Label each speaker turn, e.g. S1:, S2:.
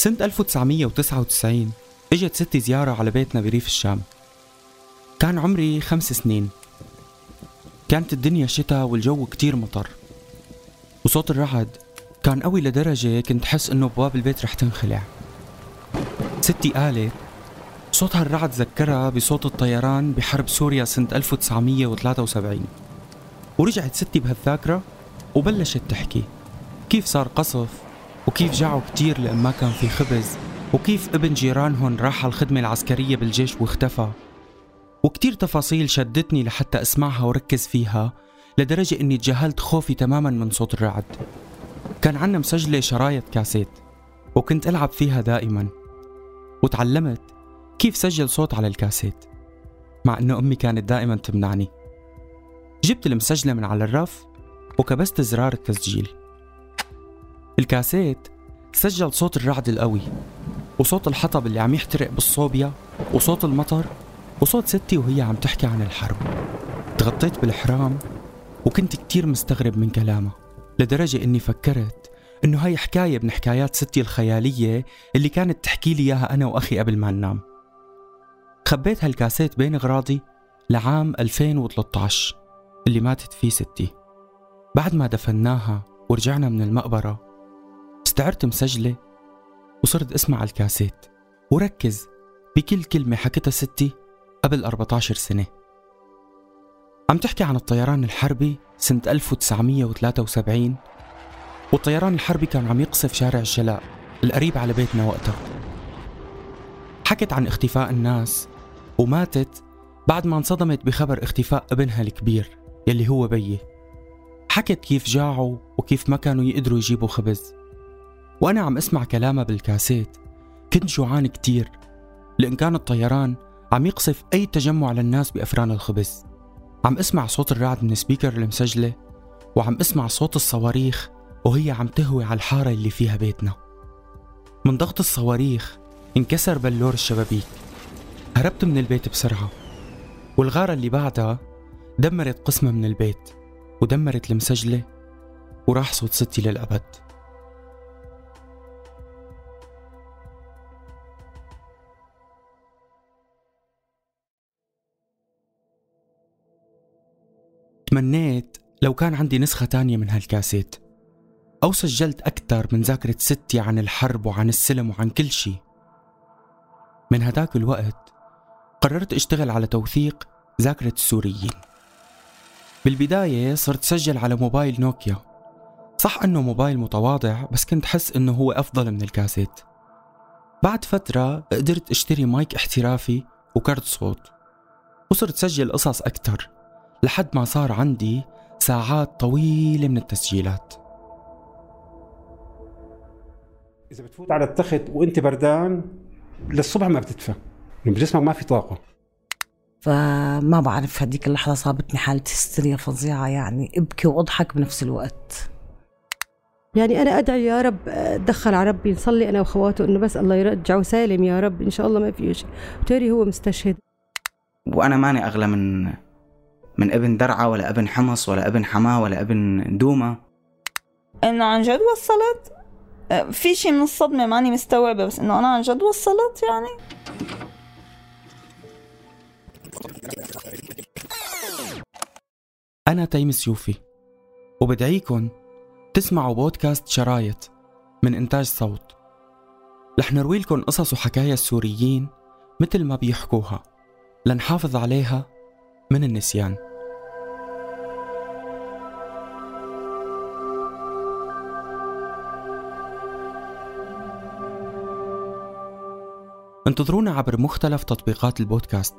S1: سنة 1999 إجت ستي زيارة على بيتنا بريف الشام. كان عمري خمس سنين. كانت الدنيا شتاء والجو كتير مطر. وصوت الرعد كان قوي لدرجة كنت حس إنه بواب البيت رح تنخلع. ستي قالت صوت هالرعد ذكرها بصوت الطيران بحرب سوريا سنة 1973 ورجعت ستي بهالذاكرة وبلشت تحكي. كيف صار قصف وكيف جاعوا كتير لأن ما كان في خبز. وكيف ابن جيرانهم راح على الخدمة العسكرية بالجيش واختفى. وكتير تفاصيل شدتني لحتى أسمعها وركز فيها لدرجة إني تجاهلت خوفي تماما من صوت الرعد. كان عنا مسجلة شرايط كاسيت وكنت ألعب فيها دائما. وتعلمت كيف سجل صوت على الكاسيت مع إنه أمي كانت دائما تمنعني. جبت المسجلة من على الرف وكبست زرار التسجيل. الكاسيت سجل صوت الرعد القوي وصوت الحطب اللي عم يحترق بالصوبيا وصوت المطر وصوت ستي وهي عم تحكي عن الحرب. تغطيت بالحرام وكنت كتير مستغرب من كلامها لدرجة إني فكرت إنه هاي حكاية من حكايات ستي الخيالية اللي كانت تحكي لي إياها أنا وأخي قبل ما ننام. خبيت هالكاسيت بين أغراضي لعام 2013 اللي ماتت فيه ستي. بعد ما دفناها ورجعنا من المقبرة استعرت مسجلة وصرت أسمع الكاسيت وركز بكل كلمة حكتها ستي قبل 14 سنة. عم تحكي عن الطيران الحربي سنة 1973 والطيران الحربي كان عم يقصف شارع الجلاء القريب على بيتنا وقتها. حكت عن اختفاء الناس وماتت بعد ما انصدمت بخبر اختفاء ابنها الكبير يلي هو بيي. حكت كيف جاعوا وكيف ما كانوا يقدروا يجيبوا خبز. وأنا عم أسمع كلامها بالكاسيت. كنت جوعان كتير لأن كان الطيران عم يقصف أي تجمع للناس بأفران الخبز. عم أسمع صوت الرعد من سبيكر المسجلة وعم أسمع صوت الصواريخ وهي عم تهوي على الحارة اللي فيها بيتنا. من ضغط الصواريخ انكسر بلور الشبابيك. هربت من البيت بسرعة والغارة اللي بعدها دمرت قسمة من البيت ودمرت المسجلة وراح صوت ستي للأبد. تمنيت لو كان عندي نسخة تانية من هالكاسيت. أو سجلت أكثر من ذاكرة ستي عن الحرب وعن السلم وعن كل شيء من هداك الوقت قررت أشتغل على توثيق ذاكرة السوريين. بالبداية صرت سجل على موبايل نوكيا. صح إنه موبايل متواضع بس كنت حس إنه هو أفضل من الكاسيت. بعد فترة قدرت أشتري مايك احترافي وكرت صوت. وصرت سجل قصص أكثر لحد ما صار عندي ساعات طويلة من التسجيلات.
S2: إذا بتفوت على التخت وأنت بردان للصبح ما بتدفى. بجسمك ما في طاقة.
S3: فما بعرف هديك اللحظة صابتني حالة هستيريا فظيعة يعني. ابكي وأضحك بنفس الوقت.
S4: يعني أنا أدعي يا رب أدخل على ربي نصلي أنا وأخواته إنه بس الله يرجعه سالم يا رب إن شاء الله ما في شيء تاري هو مستشهد.
S5: وأنا ماني أغلى من من ابن درعا ولا ابن حمص ولا ابن حماة ولا ابن دوما
S6: إنه عن جد وصلت؟ أه، في شيء من الصدمة ماني مستوعبة بس إنه أنا عن جد وصلت يعني؟
S1: أنا تيم سيوفي وبدعيكم تسمعوا بودكاست شرايط من إنتاج صوت. رح نروي لكم قصص وحكايا السوريين مثل ما بيحكوها لنحافظ عليها من النسيان. انتظرونا عبر مختلف تطبيقات البودكاست.